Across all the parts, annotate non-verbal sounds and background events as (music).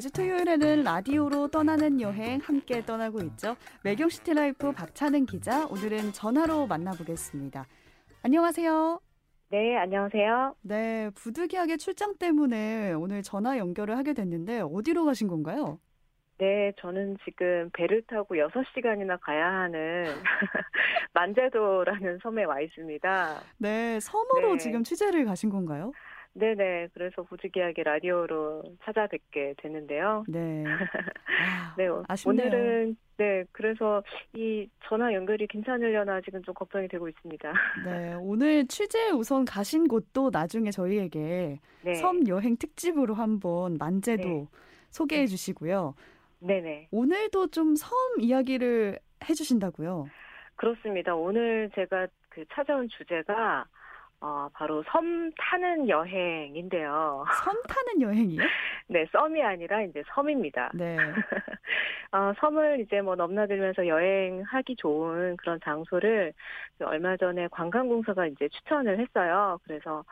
매주 토요일에는 라디오로 떠나는 여행 함께 떠나고 있죠. 매경 시티라이프 박찬은 기자, 오늘은 전화로 만나보겠습니다. 안녕하세요. 네, 안녕하세요. 네, 부득이하게 출장 때문에 오늘 전화 연결을 하게 됐는데 어디로 가신 건가요? 네, 저는 지금 배를 타고 6시간이나 가야 하는 (laughs) 만재도라는 섬에 와 있습니다. 네, 섬으로 네. 지금 취재를 가신 건가요? 네네, 그래서 부득이하게 라디오로 찾아뵙게 됐는데요. 네. (laughs) 아, 네, 아쉽네요. 오늘은, 네, 그래서 이 전화 연결이 괜찮으려나 지금 좀 걱정이 되고 있습니다. (laughs) 네, 오늘 취재 우선 가신 곳도 나중에 저희에게 네. 섬 여행 특집으로 한번 만제도 네. 소개해 주시고요. 네네. 오늘도 좀 섬 이야기를 해 주신다고요. 그렇습니다. 오늘 제가 그 찾아온 주제가, 어, 바로 섬 타는 여행인데요. 섬 타는 여행이요? (laughs) 네, 썸이 아니라 이제 섬입니다. 네. (laughs) 어, 섬을 이제 뭐 넘나들면서 여행하기 좋은 그런 장소를 그 얼마 전에 관광공사가 이제 추천을 했어요. 그래서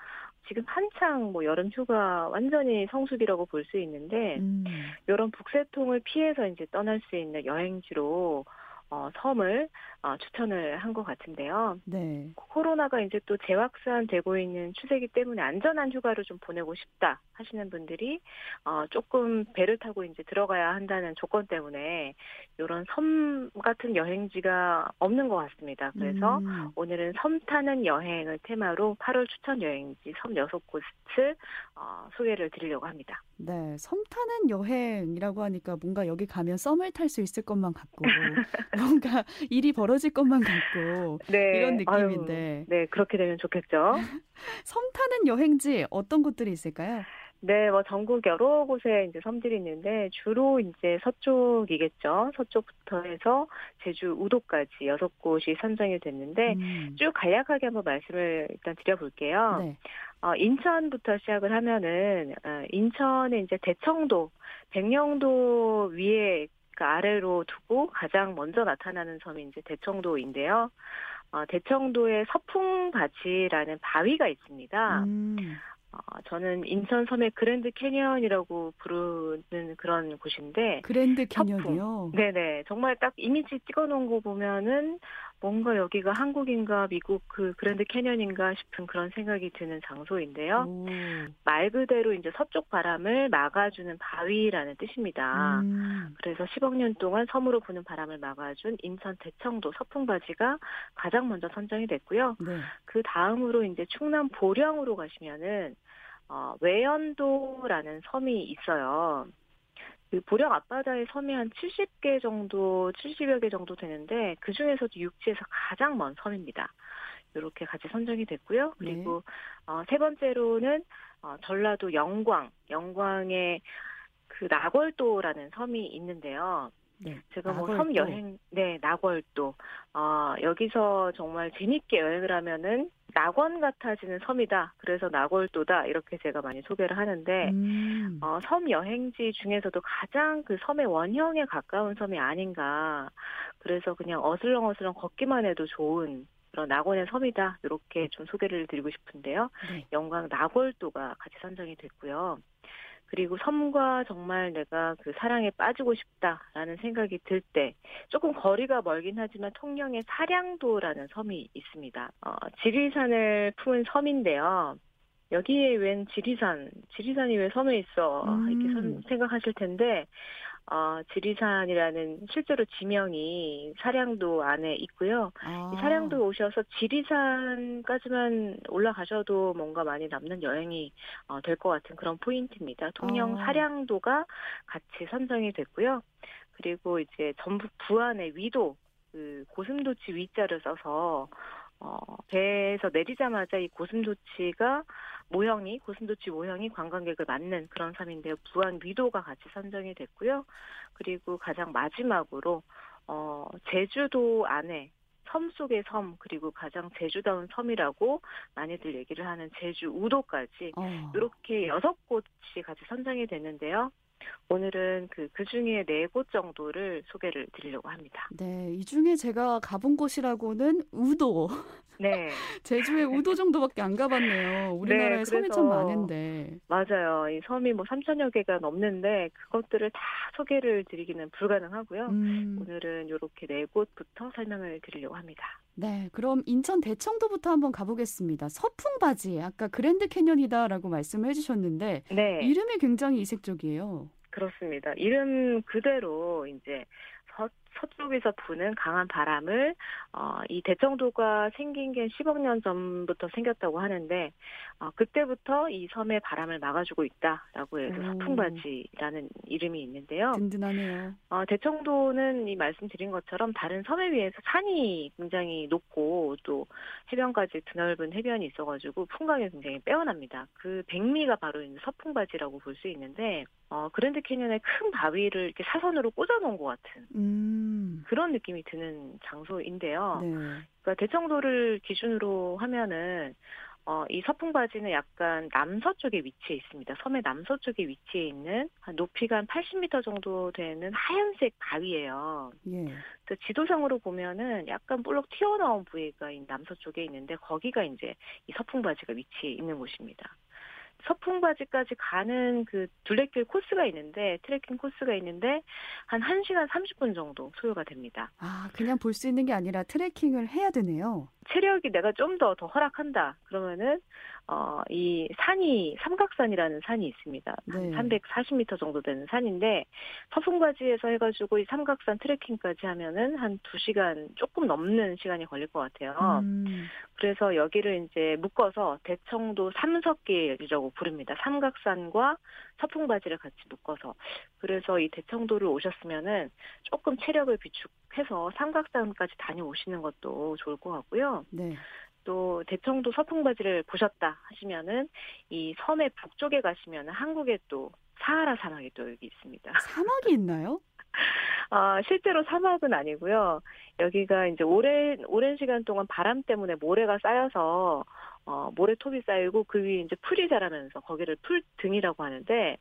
지금 한창 뭐 여름 휴가 완전히 성수기라고 볼 수 있는데 음, 이런 북새통을 피해서 이제 떠날 수 있는 여행지로 어, 섬을 어, 추천을 한 것 같은데요. 네. 코로나가 이제 또 재확산되고 있는 추세이기 때문에 안전한 휴가를 좀 보내고 싶다 하시는 분들이 어 조금 배를 타고 이제 들어가야 한다는 조건 때문에 이런 섬 같은 여행지가 없는 것 같습니다. 그래서 음, 오늘은 섬 타는 여행을 테마로 8월 추천 여행지 섬 여섯 곳을 어, 소개를 드리려고 합니다. 네. 섬 타는 여행이라고 하니까 뭔가 여기 가면 썸을 탈 수 있을 것만 같고 (laughs) 뭔가 (laughs) 일이 벌어질 것만 같고 네, 이런 아유, 느낌인데 네, 그렇게 되면 좋겠죠. (laughs) 섬 타는 여행지 어떤 곳들이 있을까요? 네, 뭐 전국 여러 곳에 이제 섬들이 있는데 주로 이제 서쪽이겠죠. 서쪽부터 해서 제주 우도까지 여섯 곳이 선정이 됐는데 음, 쭉 간략하게 한번 말씀을 일단 드려볼게요. 네. 어, 인천부터 시작을 하면은 어, 인천의 이제 대청도, 백령도 위에 그 아래로 두고 가장 먼저 나타나는 섬이 이제 대청도인데요. 어, 대청도에 서풍바지라는 바위가 있습니다. 음, 어, 저는 인천 섬의 그랜드 캐니언이라고 부르는 그런 곳인데, 그랜드 캐년이요. 네네. 정말 딱 이미지 찍어 놓은 거 보면은 뭔가 여기가 한국인가 미국 그 그랜드 캐니언인가 싶은 그런 생각이 드는 장소인데요. 오, 말 그대로 이제 서쪽 바람을 막아주는 바위라는 뜻입니다. 음, 그래서 10억 년 동안 섬으로 부는 바람을 막아준 인천 대청도 서풍바지가 가장 먼저 선정이 됐고요. 네. 그 다음으로 이제 충남 보령으로 가시면은 어, 외연도라는 섬이 있어요. 그 보령 앞바다의 섬이 한 70개 정도, 70여 개 정도 되는데 그 중에서도 육지에서 가장 먼 섬입니다. 이렇게 같이 선정이 됐고요. 그리고 어, 세 번째로는 어, 전라도 영광, 영광의 그 나골도라는 섬이 있는데요. 네. 제가 뭐. 섬 여행, 네, 나골도. 어, 여기서 정말 재밌게 여행을 하면은 낙원 같아지는 섬이다. 그래서 나골도다. 이렇게 제가 많이 소개를 하는데, 음, 어, 섬 여행지 중에서도 가장 그 섬의 원형에 가까운 섬이 아닌가. 그래서 그냥 어슬렁어슬렁 걷기만 해도 좋은 그런 낙원의 섬이다. 이렇게 좀 소개를 드리고 싶은데요. 네. 영광 나골도가 같이 선정이 됐고요. 그리고 섬과 정말 내가 그 사랑에 빠지고 싶다라는 생각이 들 때 조금 거리가 멀긴 하지만 통영의 사량도라는 섬이 있습니다. 어, 지리산을 품은 섬인데요. 여기에 웬 지리산, 지리산이 왜 섬에 있어? 이렇게 음. 선- 생각하실 텐데, 어, 지리산이라는 실제로 지명이 사량도 안에 있고요. 아, 이 사량도 오셔서 지리산까지만 올라가셔도 뭔가 많이 남는 여행이 어, 될 것 같은 그런 포인트입니다. 통영 아. 사량도가 같이 선정이 됐고요. 그리고 이제 전북 부안의 위도 그 고슴도치 위자를 써서 어, 배에서 내리자마자 이 고슴도치가 모형이 고슴도치 모형이 관광객을 맞는 그런 섬인데요. 부안 위도가 같이 선정이 됐고요. 그리고 가장 마지막으로 어, 제주도 안에 섬 속의 섬 그리고 가장 제주다운 섬이라고 많이들 얘기를 하는 제주 우도까지 어. 이렇게 여섯 곳이 같이 선정이 됐는데요. 오늘은 그, 그 중에 네 곳 정도를 소개를 드리려고 합니다. 네, 이 중에 제가 가본 곳이라고는 우도. 네. (laughs) 제주에 우도 정도밖에 안 가봤네요. 우리나라에 네, 섬이 참 많은데. 맞아요. 이 섬이 뭐 3천여 개가 넘는데 그것들을 다 소개를 드리기는 불가능하고요. 음, 오늘은 이렇게 네 곳부터 설명을 드리려고 합니다. 네, 그럼 인천 대청도부터 한번 가보겠습니다. 서풍 바지, 아까 그랜드 캐년이다라고 말씀을 해주셨는데 네. 이름이 굉장히 이색적이에요. 그렇습니다. 이름 그대로 이제 서, 서쪽에서 부는 강한 바람을 어, 이 대청도가 생긴 게 10억 년 전부터 생겼다고 하는데 어, 그때부터 이 섬의 바람을 막아주고 있다라고 해서 오. 서풍바지라는 이름이 있는데요. 든든하네요. 어, 대청도는 이 말씀드린 것처럼 다른 섬에 비해서 산이 굉장히 높고 또 해변까지 드넓은 해변이 있어가지고 풍광이 굉장히 빼어납니다. 그 백미가 바로 이제 서풍바지라고 볼 수 있는데 어, 그랜드 캐년의 큰 바위를 이렇게 사선으로 꽂아놓은 것 같은 음, 그런 느낌이 드는 장소인데요. 네. 그러니까 대청도를 기준으로 하면은 어, 이 서풍 바지는 약간 남서쪽에 위치해 있습니다. 섬의 남서쪽에 위치해 있는 한 높이가 한 80m 정도 되는 하얀색 바위예요. 예. 그 지도상으로 보면은 약간 볼록 튀어나온 부위가 이 남서쪽에 있는데 거기가 이제 이 서풍 바지가 위치해 있는 곳입니다. 서풍바지까지 가는 그 둘레길 코스가 있는데 트레킹 코스가 있는데 한 1시간 30분 정도 소요가 됩니다. 아, 그냥 볼 수 있는 게 아니라 트레킹을 해야 되네요. 체력이 내가 좀 더더 허락한다. 그러면은 어, 이 산이 삼각산이라는 산이 있습니다. 네. 한 340m 정도 되는 산인데 서풍바지에서 해가지고 이 삼각산 트레킹까지 하면은 한 2시간 조금 넘는 시간이 걸릴 것 같아요. 음, 그래서 여기를 이제 묶어서 대청도 삼석길이라고 부릅니다. 삼각산과 서풍바지를 같이 묶어서. 그래서 이 대청도를 오셨으면은 조금 체력을 비축해서 삼각산까지 다녀오시는 것도 좋을 것 같고요. 네. 또 대청도 서풍바지를 보셨다 하시면은 이 섬의 북쪽에 가시면은 한국에 또 사하라 사막이 또 여기 있습니다. (laughs) 사막이 있나요? 아, 실제로 사막은 아니고요. 여기가 이제 오랜, 오랜 시간 동안 바람 때문에 모래가 쌓여서, 어, 모래톱이 쌓이고 그 위에 이제 풀이 자라면서 거기를 풀등이라고 하는데,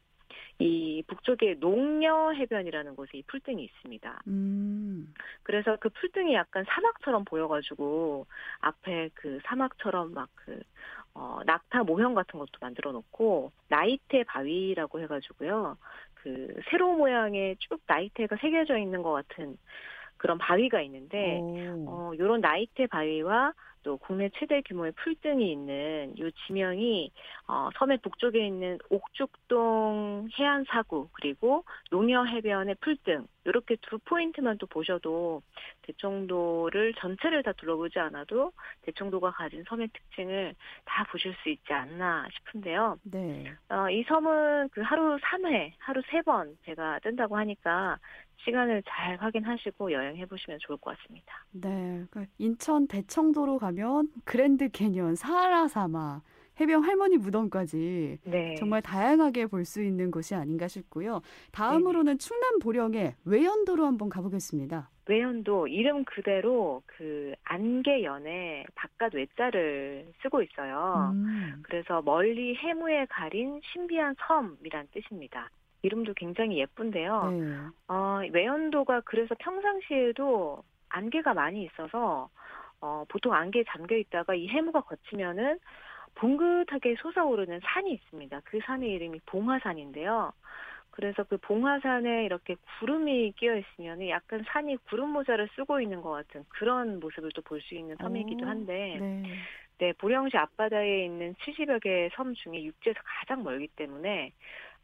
이 북쪽에 농녀 해변이라는 곳에 이 풀등이 있습니다. 음, 그래서 그 풀등이 약간 사막처럼 보여가지고, 앞에 그 사막처럼 막 그, 어, 낙타 모형 같은 것도 만들어 놓고, 나이테 바위라고 해가지고요. 그, 세로 모양의 쭉 나이테가 새겨져 있는 것 같은 그런 바위가 있는데, 오, 어, 요런 나이테 바위와 또 국내 최대 규모의 풀등이 있는 요 지명이 어, 섬의 북쪽에 있는 옥죽동 해안 사구 그리고 농여 해변의 풀등 이렇게 두 포인트만 또 보셔도 대청도를 전체를 다 둘러보지 않아도 대청도가 가진 섬의 특징을 다 보실 수 있지 않나 싶은데요. 네. 어, 이 섬은 그 하루 3회, 하루 3번 배가 뜬다고 하니까 시간을 잘 확인하시고 여행해 보시면 좋을 것 같습니다. 네, 그 인천 대청도로 가면 그랜드 캐년, 사하라 사막, 해병 할머니 무덤까지 네. 정말 다양하게 볼 수 있는 곳이 아닌가 싶고요. 다음으로는 충남 보령의 외연도로 한번 가보겠습니다. 외연도 이름 그대로 그 안개연에 바깥 외자를 쓰고 있어요. 음, 그래서 멀리 해무에 가린 신비한 섬이란 뜻입니다. 이름도 굉장히 예쁜데요. 네. 어, 외연도가 그래서 평상시에도 안개가 많이 있어서 어, 보통 안개에 잠겨 있다가 이 해무가 거치면은 봉긋하게 솟아오르는 산이 있습니다. 그 산의 이름이 봉화산인데요. 그래서 그 봉화산에 이렇게 구름이 끼어 있으면 약간 산이 구름 모자를 쓰고 있는 것 같은 그런 모습을 또 볼 수 있는 섬이기도 오, 한데, 네. 네, 보령시 앞바다에 있는 70여 개의 섬 중에 육지에서 가장 멀기 때문에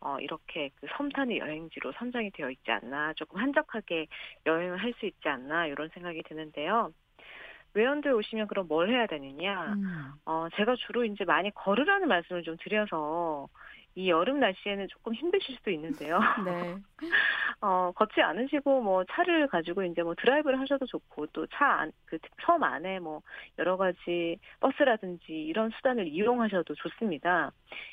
어, 이렇게 그 섬탄의 여행지로 선정이 되어 있지 않나, 조금 한적하게 여행을 할 수 있지 않나, 이런 생각이 드는데요. 외연도에 오시면 그럼 뭘 해야 되느냐? 음, 어, 제가 주로 이제 많이 걸으라는 말씀을 좀 드려서 이 여름 날씨에는 조금 힘드실 수도 있는데요. (laughs) 네. 어, 걷지 않으시고 뭐 차를 가지고 이제 뭐 드라이브를 하셔도 좋고 또차 안, 그섬 안에 뭐 여러 가지 버스라든지 이런 수단을 이용하셔도 좋습니다.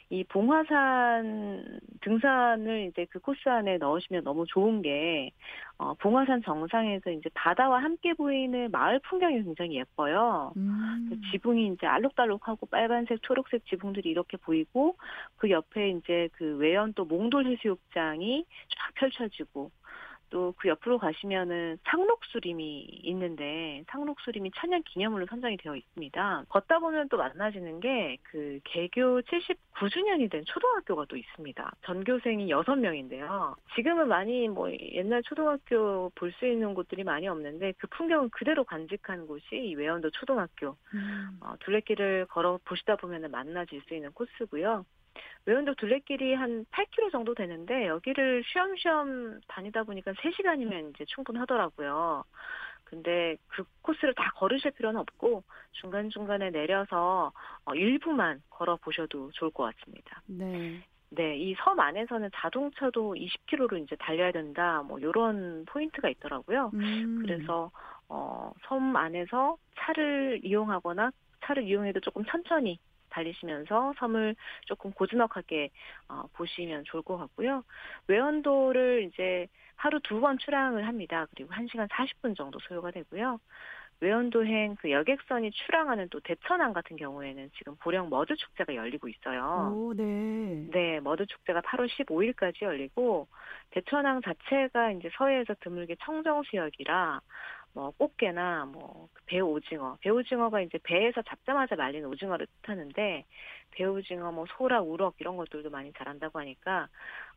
이 봉화산 등산을 이제 그 코스 안에 넣으시면 너무 좋은 게 어, 봉화산 정상에서 이제 바다와 함께 보이는 마을 풍경이 굉장히 예뻐요. 음, 그 지붕이 이제 알록달록하고 빨간색, 초록색 지붕들이 이렇게 보이고 그 옆에 이제 그 외연 또 몽돌 해수욕장이 쫙 펼쳐지고 또 그 옆으로 가시면은 상록수림이 있는데 상록수림이 천년 기념물로 선정이 되어 있습니다. 걷다 보면 또 만나지는 게 그 개교 79주년이 된 초등학교가 또 있습니다. 전교생이 6명인데요. 지금은 많이 뭐 옛날 초등학교 볼 수 있는 곳들이 많이 없는데 그 풍경을 그대로 간직한 곳이 이 외원도 초등학교. 음. 어, 둘레길을 걸어 보시다 보면 만나질 수 있는 코스고요. 외원도 둘레길이 한 8km 정도 되는데 여기를 쉬엄쉬엄 다니다 보니까 3시간이면 이제 충분하더라고요. 근데 그 코스를 다 걸으실 필요는 없고 중간중간에 내려서 어, 일부만 걸어 보셔도 좋을 것 같습니다. 네. 네, 이 섬 안에서는 자동차도 20km로 이제 달려야 된다, 뭐, 요런 포인트가 있더라고요. 음. 그래서, 어, 섬 안에서 차를 이용하거나 차를 이용해도 조금 천천히 달리시면서 섬을 조금 고즈넉하게 어, 보시면 좋을 것 같고요. 외원도를 이제 하루 두 번 출항을 합니다. 그리고 1시간 40분 정도 소요가 되고요. 외원도행 그 여객선이 출항하는 또 대천항 같은 경우에는 지금 보령 머드 축제가 열리고 있어요. 오, 네. 네, 머드 축제가 8월 15일까지 열리고 대천항 자체가 이제 서해에서 드물게 청정수역이라 뭐 꽃게나 뭐 배 오징어, 배 오징어가 이제 배에서 잡자마자 말린 오징어를 뜻하는데 배 오징어, 뭐 소라, 우럭 이런 것들도 많이 자란다고 하니까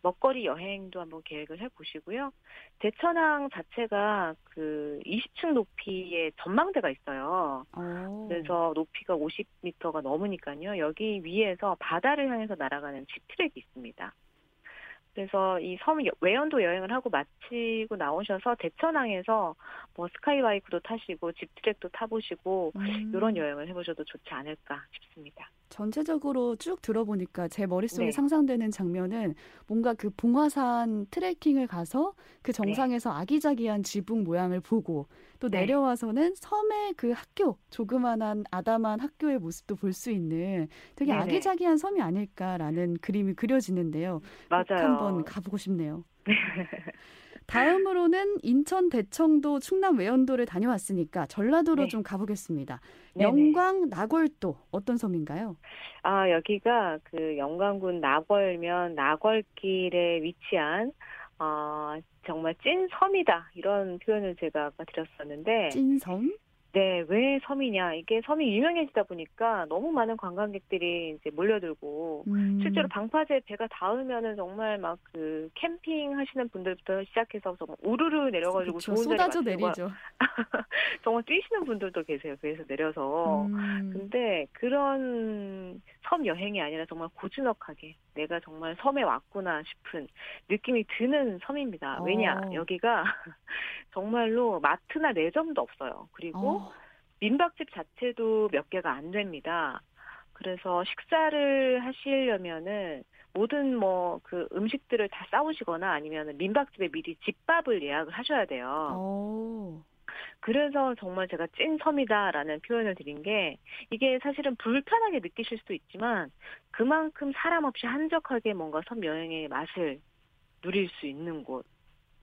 먹거리 여행도 한번 계획을 해 보시고요. 대천항 자체가 그 20층 높이의 전망대가 있어요. 오. 그래서 높이가 50m가 넘으니까요. 여기 위에서 바다를 향해서 날아가는 집트랙이 있습니다. 그래서 이 섬 외연도 여행을 하고 마치고 나오셔서 대천항에서 뭐 스카이바이크도 타시고 집트랙도 타보시고 음. 이런 여행을 해보셔도 좋지 않을까 싶습니다. 전체적으로 쭉 들어보니까 제 머릿속에 네. 상상되는 장면은 뭔가 그 봉화산 트레킹을 가서 그 정상에서 아기자기한 지붕 모양을 보고 또 네. 내려와서는 섬의 그 학교, 조그만한 아담한 학교의 모습도 볼 수 있는 되게 네네. 아기자기한 섬이 아닐까라는 그림이 그려지는데요. 꼭 맞아요. 한번 가보고 싶네요. (laughs) 다음으로는 인천 대청도 충남 외연도를 다녀왔으니까 전라도로 네. 좀 가보겠습니다. 네네. 영광 나골도 어떤 섬인가요? 아, 여기가 그 영광군 나궐면 나궐길에 위치한 어, 정말 찐 섬이다. 이런 표현을 제가 아까 드렸었는데 찐 섬? 네, 왜 섬이냐? 이게 섬이 유명해지다 보니까 너무 많은 관광객들이 이제 몰려들고 음. 실제로 방파제 배가 닿으면은 정말 막 그 캠핑 하시는 분들부터 시작해서 정말 우르르 내려가지고 그쵸, 좋은 쏟아져 내리죠. (laughs) 정말 뛰시는 분들도 계세요. 배에서 내려서. 음. 근데 그런 섬 여행이 아니라 정말 고즈넉하게 내가 정말 섬에 왔구나 싶은 느낌이 드는 섬입니다. 왜냐? 어. 여기가 (laughs) 정말로 마트나 매점도 없어요. 그리고 어, 민박집 자체도 몇 개가 안 됩니다. 그래서 식사를 하시려면은 모든 뭐 그 음식들을 다 싸우시거나 아니면 민박집에 미리 집밥을 예약을 하셔야 돼요. 어. 그래서 정말 제가 찐 섬이다라는 표현을 드린 게 이게 사실은 불편하게 느끼실 수도 있지만 그만큼 사람 없이 한적하게 뭔가 섬 여행의 맛을 누릴 수 있는 곳.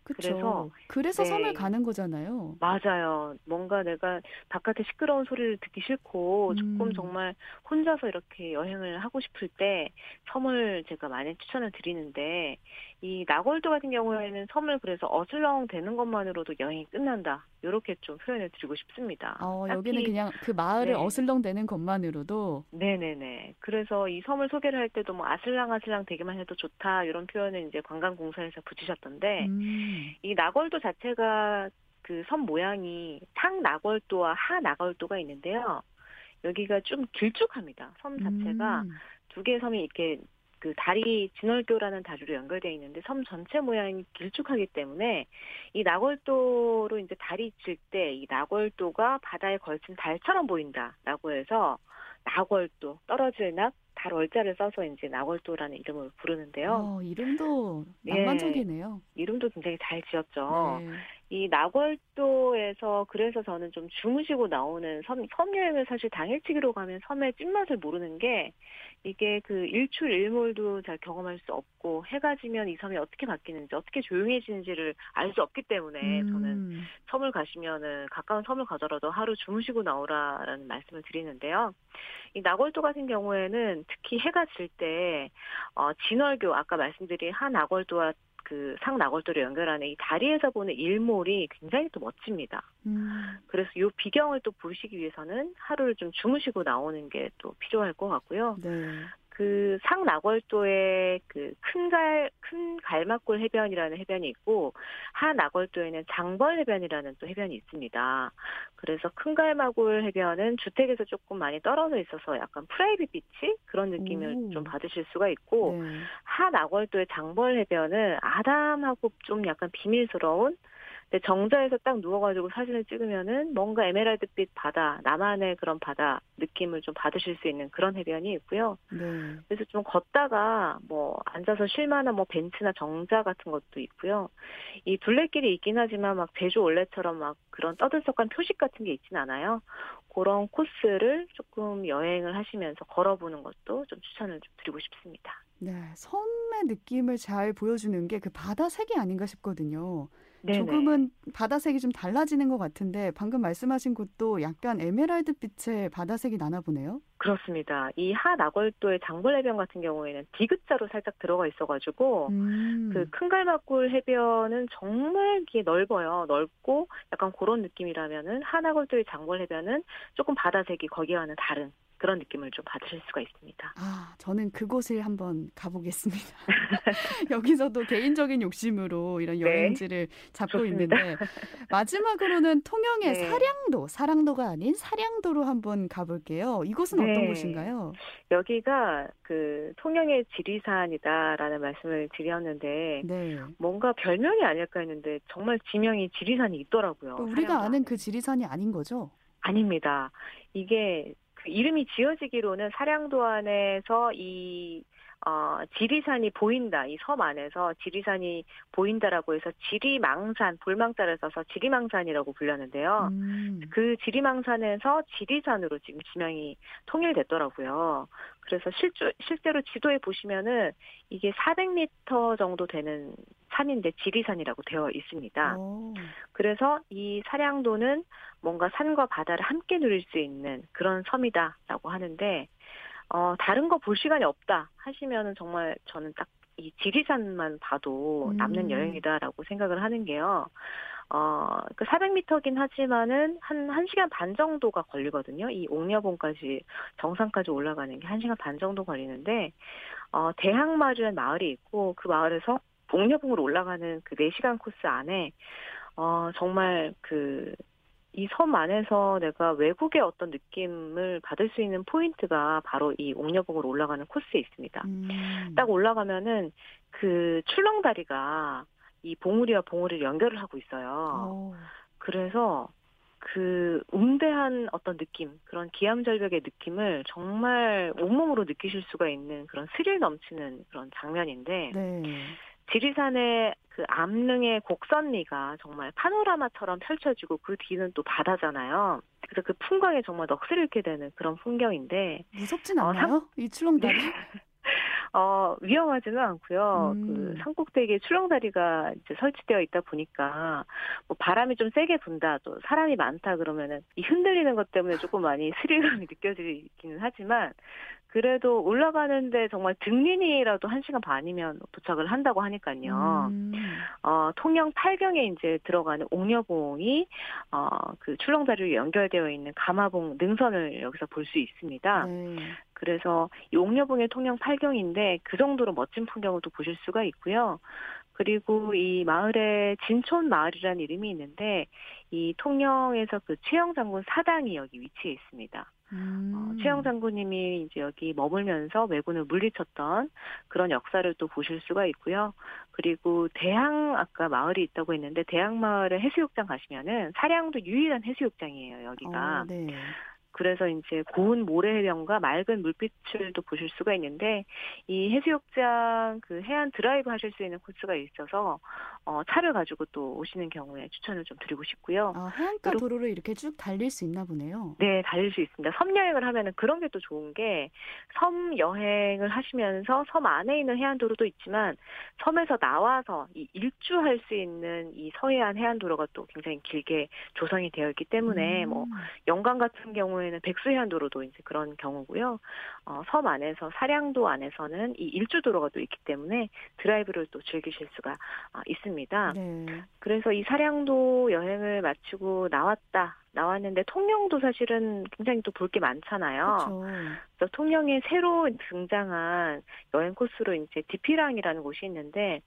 그쵸. 그래서, 그래서 네. 섬을 가는 거잖아요. 맞아요. 뭔가 내가 바깥에 시끄러운 소리를 듣기 싫고 조금 음. 정말 혼자서 이렇게 여행을 하고 싶을 때 섬을 제가 많이 추천을 드리는데 이 나골도 같은 경우에는 섬을 그래서 어슬렁 되는 것만으로도 여행이 끝난다. 이렇게 좀 표현을 드리고 싶습니다. 어, 여기는 그냥 그 마을을 네. 어슬렁대는 것만으로도 네네네. 그래서 이 섬을 소개를 할 때도 뭐 아슬랑 아슬랑 되기만 해도 좋다 이런 표현을 이제 관광공사에서 붙이셨던데 음. 이 나골도 자체가 그 섬 모양이 상 나골도와 하 나골도가 있는데요. 여기가 좀 길쭉합니다. 섬 자체가 음. 두 개의 섬이 이렇게 그 다리 진월교라는 다리로 연결되어 있는데 섬 전체 모양이 길쭉하기 때문에 이 나골도로 이제 다리 칠 때이 나골도가 바다에 걸친 달처럼 보인다라고 해서 나골도 떨어질 낙 달월자를 써서 이제 나골도라는 이름을 부르는데요. 어, 이름도 예. 낭만적이네요. 이름도 굉장히 잘 지었죠. 네. 이 나골도에서 그래서 저는 좀 주무시고 나오는 섬, 섬 여행을 사실 당일치기로 가면 섬의 찐맛을 모르는 게 이게 그 일출 일몰도 잘 경험할 수 없고 해가 지면 이 섬이 어떻게 바뀌는지 어떻게 조용해지는지를 알 수 없기 때문에 저는 음. 섬을 가시면은 가까운 섬을 가더라도 하루 주무시고 나오라라는 말씀을 드리는데요. 이 나골도 같은 경우에는 특히 해가 질 때 어, 진월교 아까 말씀드린 한 나골도와 그 상나골도를 연결하는 이 다리에서 보는 일몰이 굉장히 또 멋집니다. 음. 그래서 이 비경을 또 보시기 위해서는 하루를 좀 주무시고 나오는 게 또 필요할 것 같고요. 네. 그 상나골도에 그 큰갈 큰 갈막골 해변이라는 해변이 있고 하나골도에는 장벌 해변이라는 또 해변이 있습니다. 그래서 큰 갈막골 해변은 주택에서 조금 많이 떨어져 있어서 약간 private beach 그런 느낌을 오. 좀 받으실 수가 있고 네. 하나골도의 장벌 해변은 아담하고 좀 약간 비밀스러운 근데 정자에서 딱 누워가지고 사진을 찍으면은 뭔가 에메랄드빛 바다, 나만의 그런 바다 느낌을 좀 받으실 수 있는 그런 해변이 있고요. 네. 그래서 좀 걷다가 뭐 앉아서 쉴만한 뭐 벤치나 정자 같은 것도 있고요. 이 둘레길이 있긴 하지만 막 제주 올레처럼 막 그런 떠들썩한 표식 같은 게 있진 않아요. 그런 코스를 조금 여행을 하시면서 걸어보는 것도 좀 추천을 좀 드리고 싶습니다. 네, 섬의 느낌을 잘 보여주는 게 그 바다 색이 아닌가 싶거든요. 네네. 조금은 바다색이 좀 달라지는 것 같은데 방금 말씀하신 곳도 약간 에메랄드 빛의 바다색이 나나 보네요. 그렇습니다. 이 하나골도의 장벌해변 같은 경우에는 디귿자로 살짝 들어가 있어가지고 음. 그 큰갈막골 해변은 정말 기 넓어요. 넓고 약간 그런 느낌이라면은 하나골도의 장벌해변은 조금 바다색이 거기와는 다른 그런 느낌을 좀 받으실 수가 있습니다. 아, 저는 그곳을 한번 가보겠습니다. (laughs) 여기서도 개인적인 욕심으로 이런 네. 여행지를 네, 잡고 좋습니다. 있는데 (laughs) 마지막으로는 통영의 네. 사량도, 사랑도가 아닌 사량도로 한번 가볼게요. 이곳은 네. 어떤 곳인가요? 여기가 그 통영의 지리산이다라는 말씀을 드렸는데 네. 뭔가 별명이 아닐까 했는데 정말 지명이 지리산이 있더라고요. 우리가 아는 그 지리산이 아닌 거죠? 아닙니다. 이게 그 이름이 지어지기로는 사량도 안에서 이 어, 지리산이 보인다. 이 섬 안에서 지리산이 보인다라고 해서 지리망산, 볼망자를 써서 지리망산이라고 불렸는데요. 음. 그 지리망산에서 지리산으로 지금 지명이 통일됐더라고요. 그래서 실주, 실제로 지도에 보시면은 이게 400m 정도 되는 산인데 지리산이라고 되어 있습니다. 오. 그래서 이 사량도는 뭔가 산과 바다를 함께 누릴 수 있는 그런 섬이다라고 하는데 어, 다른 거 볼 시간이 없다 하시면은 정말 저는 딱 이 지리산만 봐도 남는 음. 여행이다라고 생각을 하는 게요. 어, 그 400m긴 하지만은 한 1시간 반 정도가 걸리거든요. 이 옥녀봉까지, 정상까지 올라가는 게 1시간 반 정도 걸리는데, 어, 대항마주라는 마을이 있고, 그 마을에서 옥녀봉으로 올라가는 그 4시간 코스 안에, 어, 정말 그, 이 섬 안에서 내가 외국의 어떤 느낌을 받을 수 있는 포인트가 바로 이 옥녀봉으로 올라가는 코스에 있습니다. 음. 딱 올라가면은 그 출렁다리가 이 봉우리와 봉우리를 연결을 하고 있어요. 오. 그래서 그 웅대한 어떤 느낌, 그런 기암절벽의 느낌을 정말 온몸으로 느끼실 수가 있는 그런 스릴 넘치는 그런 장면인데, 네. 지리산의 그 암릉의 곡선미가 정말 파노라마처럼 펼쳐지고 그 뒤는 또 바다잖아요. 그래서 그 풍광에 정말 넋을 잃게 되는 그런 풍경인데 무섭진 않나요? 어, 상... 이 출렁다리? 네. (laughs) 어, 위험하지는 않고요. 음. 그 산꼭대기에 출렁다리가 이제 설치되어 있다 보니까 뭐 바람이 좀 세게 분다, 또 사람이 많다 그러면은 이 흔들리는 것 때문에 조금 많이 스릴감이 느껴지기는 하지만 그래도 올라가는데 정말 등린이라도 1시간 반이면 도착을 한다고 하니까요. 음. 어, 통영 8경에 이제 들어가는 옥녀봉이 어, 그 출렁다리로 연결되어 있는 가마봉 능선을 여기서 볼 수 있습니다. 네. 그래서 이 옥녀봉의 통영 8경인데 그 정도로 멋진 풍경을 또 보실 수가 있고요. 그리고 이 마을에 진촌 마을이라는 이름이 있는데 이 통영에서 그 최영 장군 사당이 여기 위치해 있습니다. 음. 어, 최영 장군님이 이제 여기 머물면서 왜군을 물리쳤던 그런 역사를 또 보실 수가 있고요. 그리고 대항 아까 마을이 있다고 했는데 대항 마을의 해수욕장 가시면은 사량도 유일한 해수욕장이에요 여기가. 어, 네. 그래서 이제 고운 모래해변과 맑은 물빛을 또 보실 수가 있는데 이 해수욕장 그 해안 드라이브 하실 수 있는 코스가 있어서 어, 차를 가지고 또 오시는 경우에 추천을 좀 드리고 싶고요. 아, 해안가 도로를 이렇게 쭉 달릴 수 있나 보네요. 네, 달릴 수 있습니다. 섬 여행을 하면은 그런 게 또 좋은 게 섬 여행을 하시면서 섬 안에 있는 해안 도로도 있지만 섬에서 나와서 이 일주할 수 있는 이 서해안 해안 도로가 또 굉장히 길게 조성이 되어 있기 때문에 뭐 음. 뭐 영광 같은 경우 에는 백수해안도로도 이제 그런 경우고요. 어, 섬 안에서 사량도 안에서는 이 일주도로가 또 있기 때문에 드라이브를 또 즐기실 수가 어, 있습니다. 네. 그래서 이 사량도 여행을 마치고 나왔다. 나왔는데 통영도 사실은 굉장히 또 볼 게 많잖아요. 그렇죠. 그래서 통영에 새로 등장한 여행 코스로 이제 디피랑이라는 곳이 있는데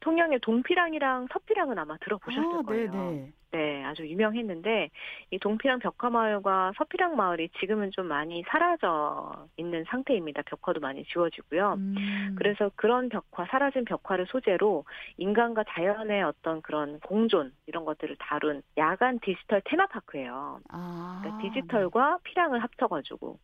통영의 동피랑이랑 서피랑은 아마 들어보셨을 아, 거예요. 네네. 네, 아주 유명했는데 이 동피랑 벽화 마을과 서피랑 마을이 지금은 좀 많이 사라져 있는 상태입니다. 벽화도 많이 지워지고요. 음. 그래서 그런 벽화, 사라진 벽화를 소재로 인간과 자연의 어떤 그런 공존 이런 것들을 다룬 야간 디지털 테마파크예요. 아, 그러니까 디지털과 피랑을 합쳐가지고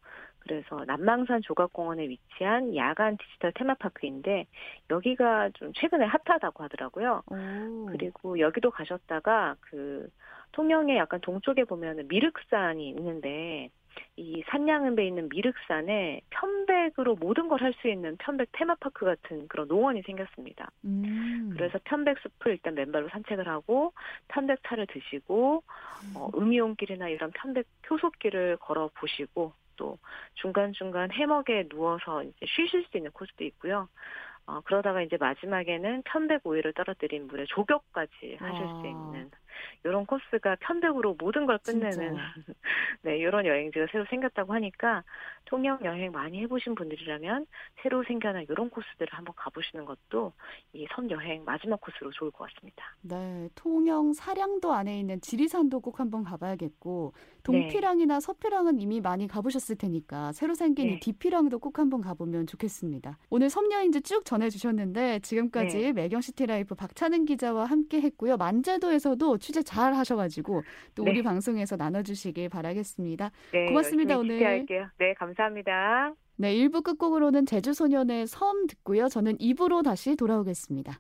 그래서 남망산 조각공원에 위치한 야간 디지털 테마파크인데 여기가 좀 최근에 핫하다고 하더라고요. 오. 그리고 여기도 가셨다가 그 통영의 약간 동쪽에 보면 미륵산이 있는데 이 산양읍에 있는 미륵산에 편백으로 모든 걸 할 수 있는 편백 테마파크 같은 그런 농원이 생겼습니다. 음. 그래서 편백 숲을 일단 맨발로 산책을 하고 편백 차를 드시고 어, 음이온길이나 이런 편백 효소길을 걸어 보시고 또 중간중간 해먹에 누워서 이제 쉬실 수 있는 코스도 있고요. 어, 그러다가 이제 마지막에는 편백 오일을 떨어뜨린 물에 조격까지 하실 와. 수 있는 이런 코스가 편백으로 모든 걸 끝내는. (laughs) 네 이런 여행지가 새로 생겼다고 하니까 통영 여행 많이 해보신 분들이라면 새로 생겨난 이런 코스들을 한번 가보시는 것도 이 섬 여행 마지막 코스로 좋을 것 같습니다. 네, 통영 사량도 안에 있는 지리산도 꼭 한번 가봐야겠고 네. 동피랑이나 서피랑은 이미 많이 가보셨을 테니까 새로 생긴 이 네. 디피랑도 꼭 한번 가보면 좋겠습니다. 오늘 섬 여행지 쭉 전해주셨는데 지금까지 네. 매경시티라이프 박찬은 기자와 함께했고요. 만제도에서도 취재 잘 하셔가지고 또 우리 네. 방송에서 나눠주시길 바라겠습니다. 네, 고맙습니다, 오늘. 취재할게요. 네, 감사합니다. 네, 1부 끝곡으로는 제주소년의 섬 듣고요. 저는 2부로 다시 돌아오겠습니다.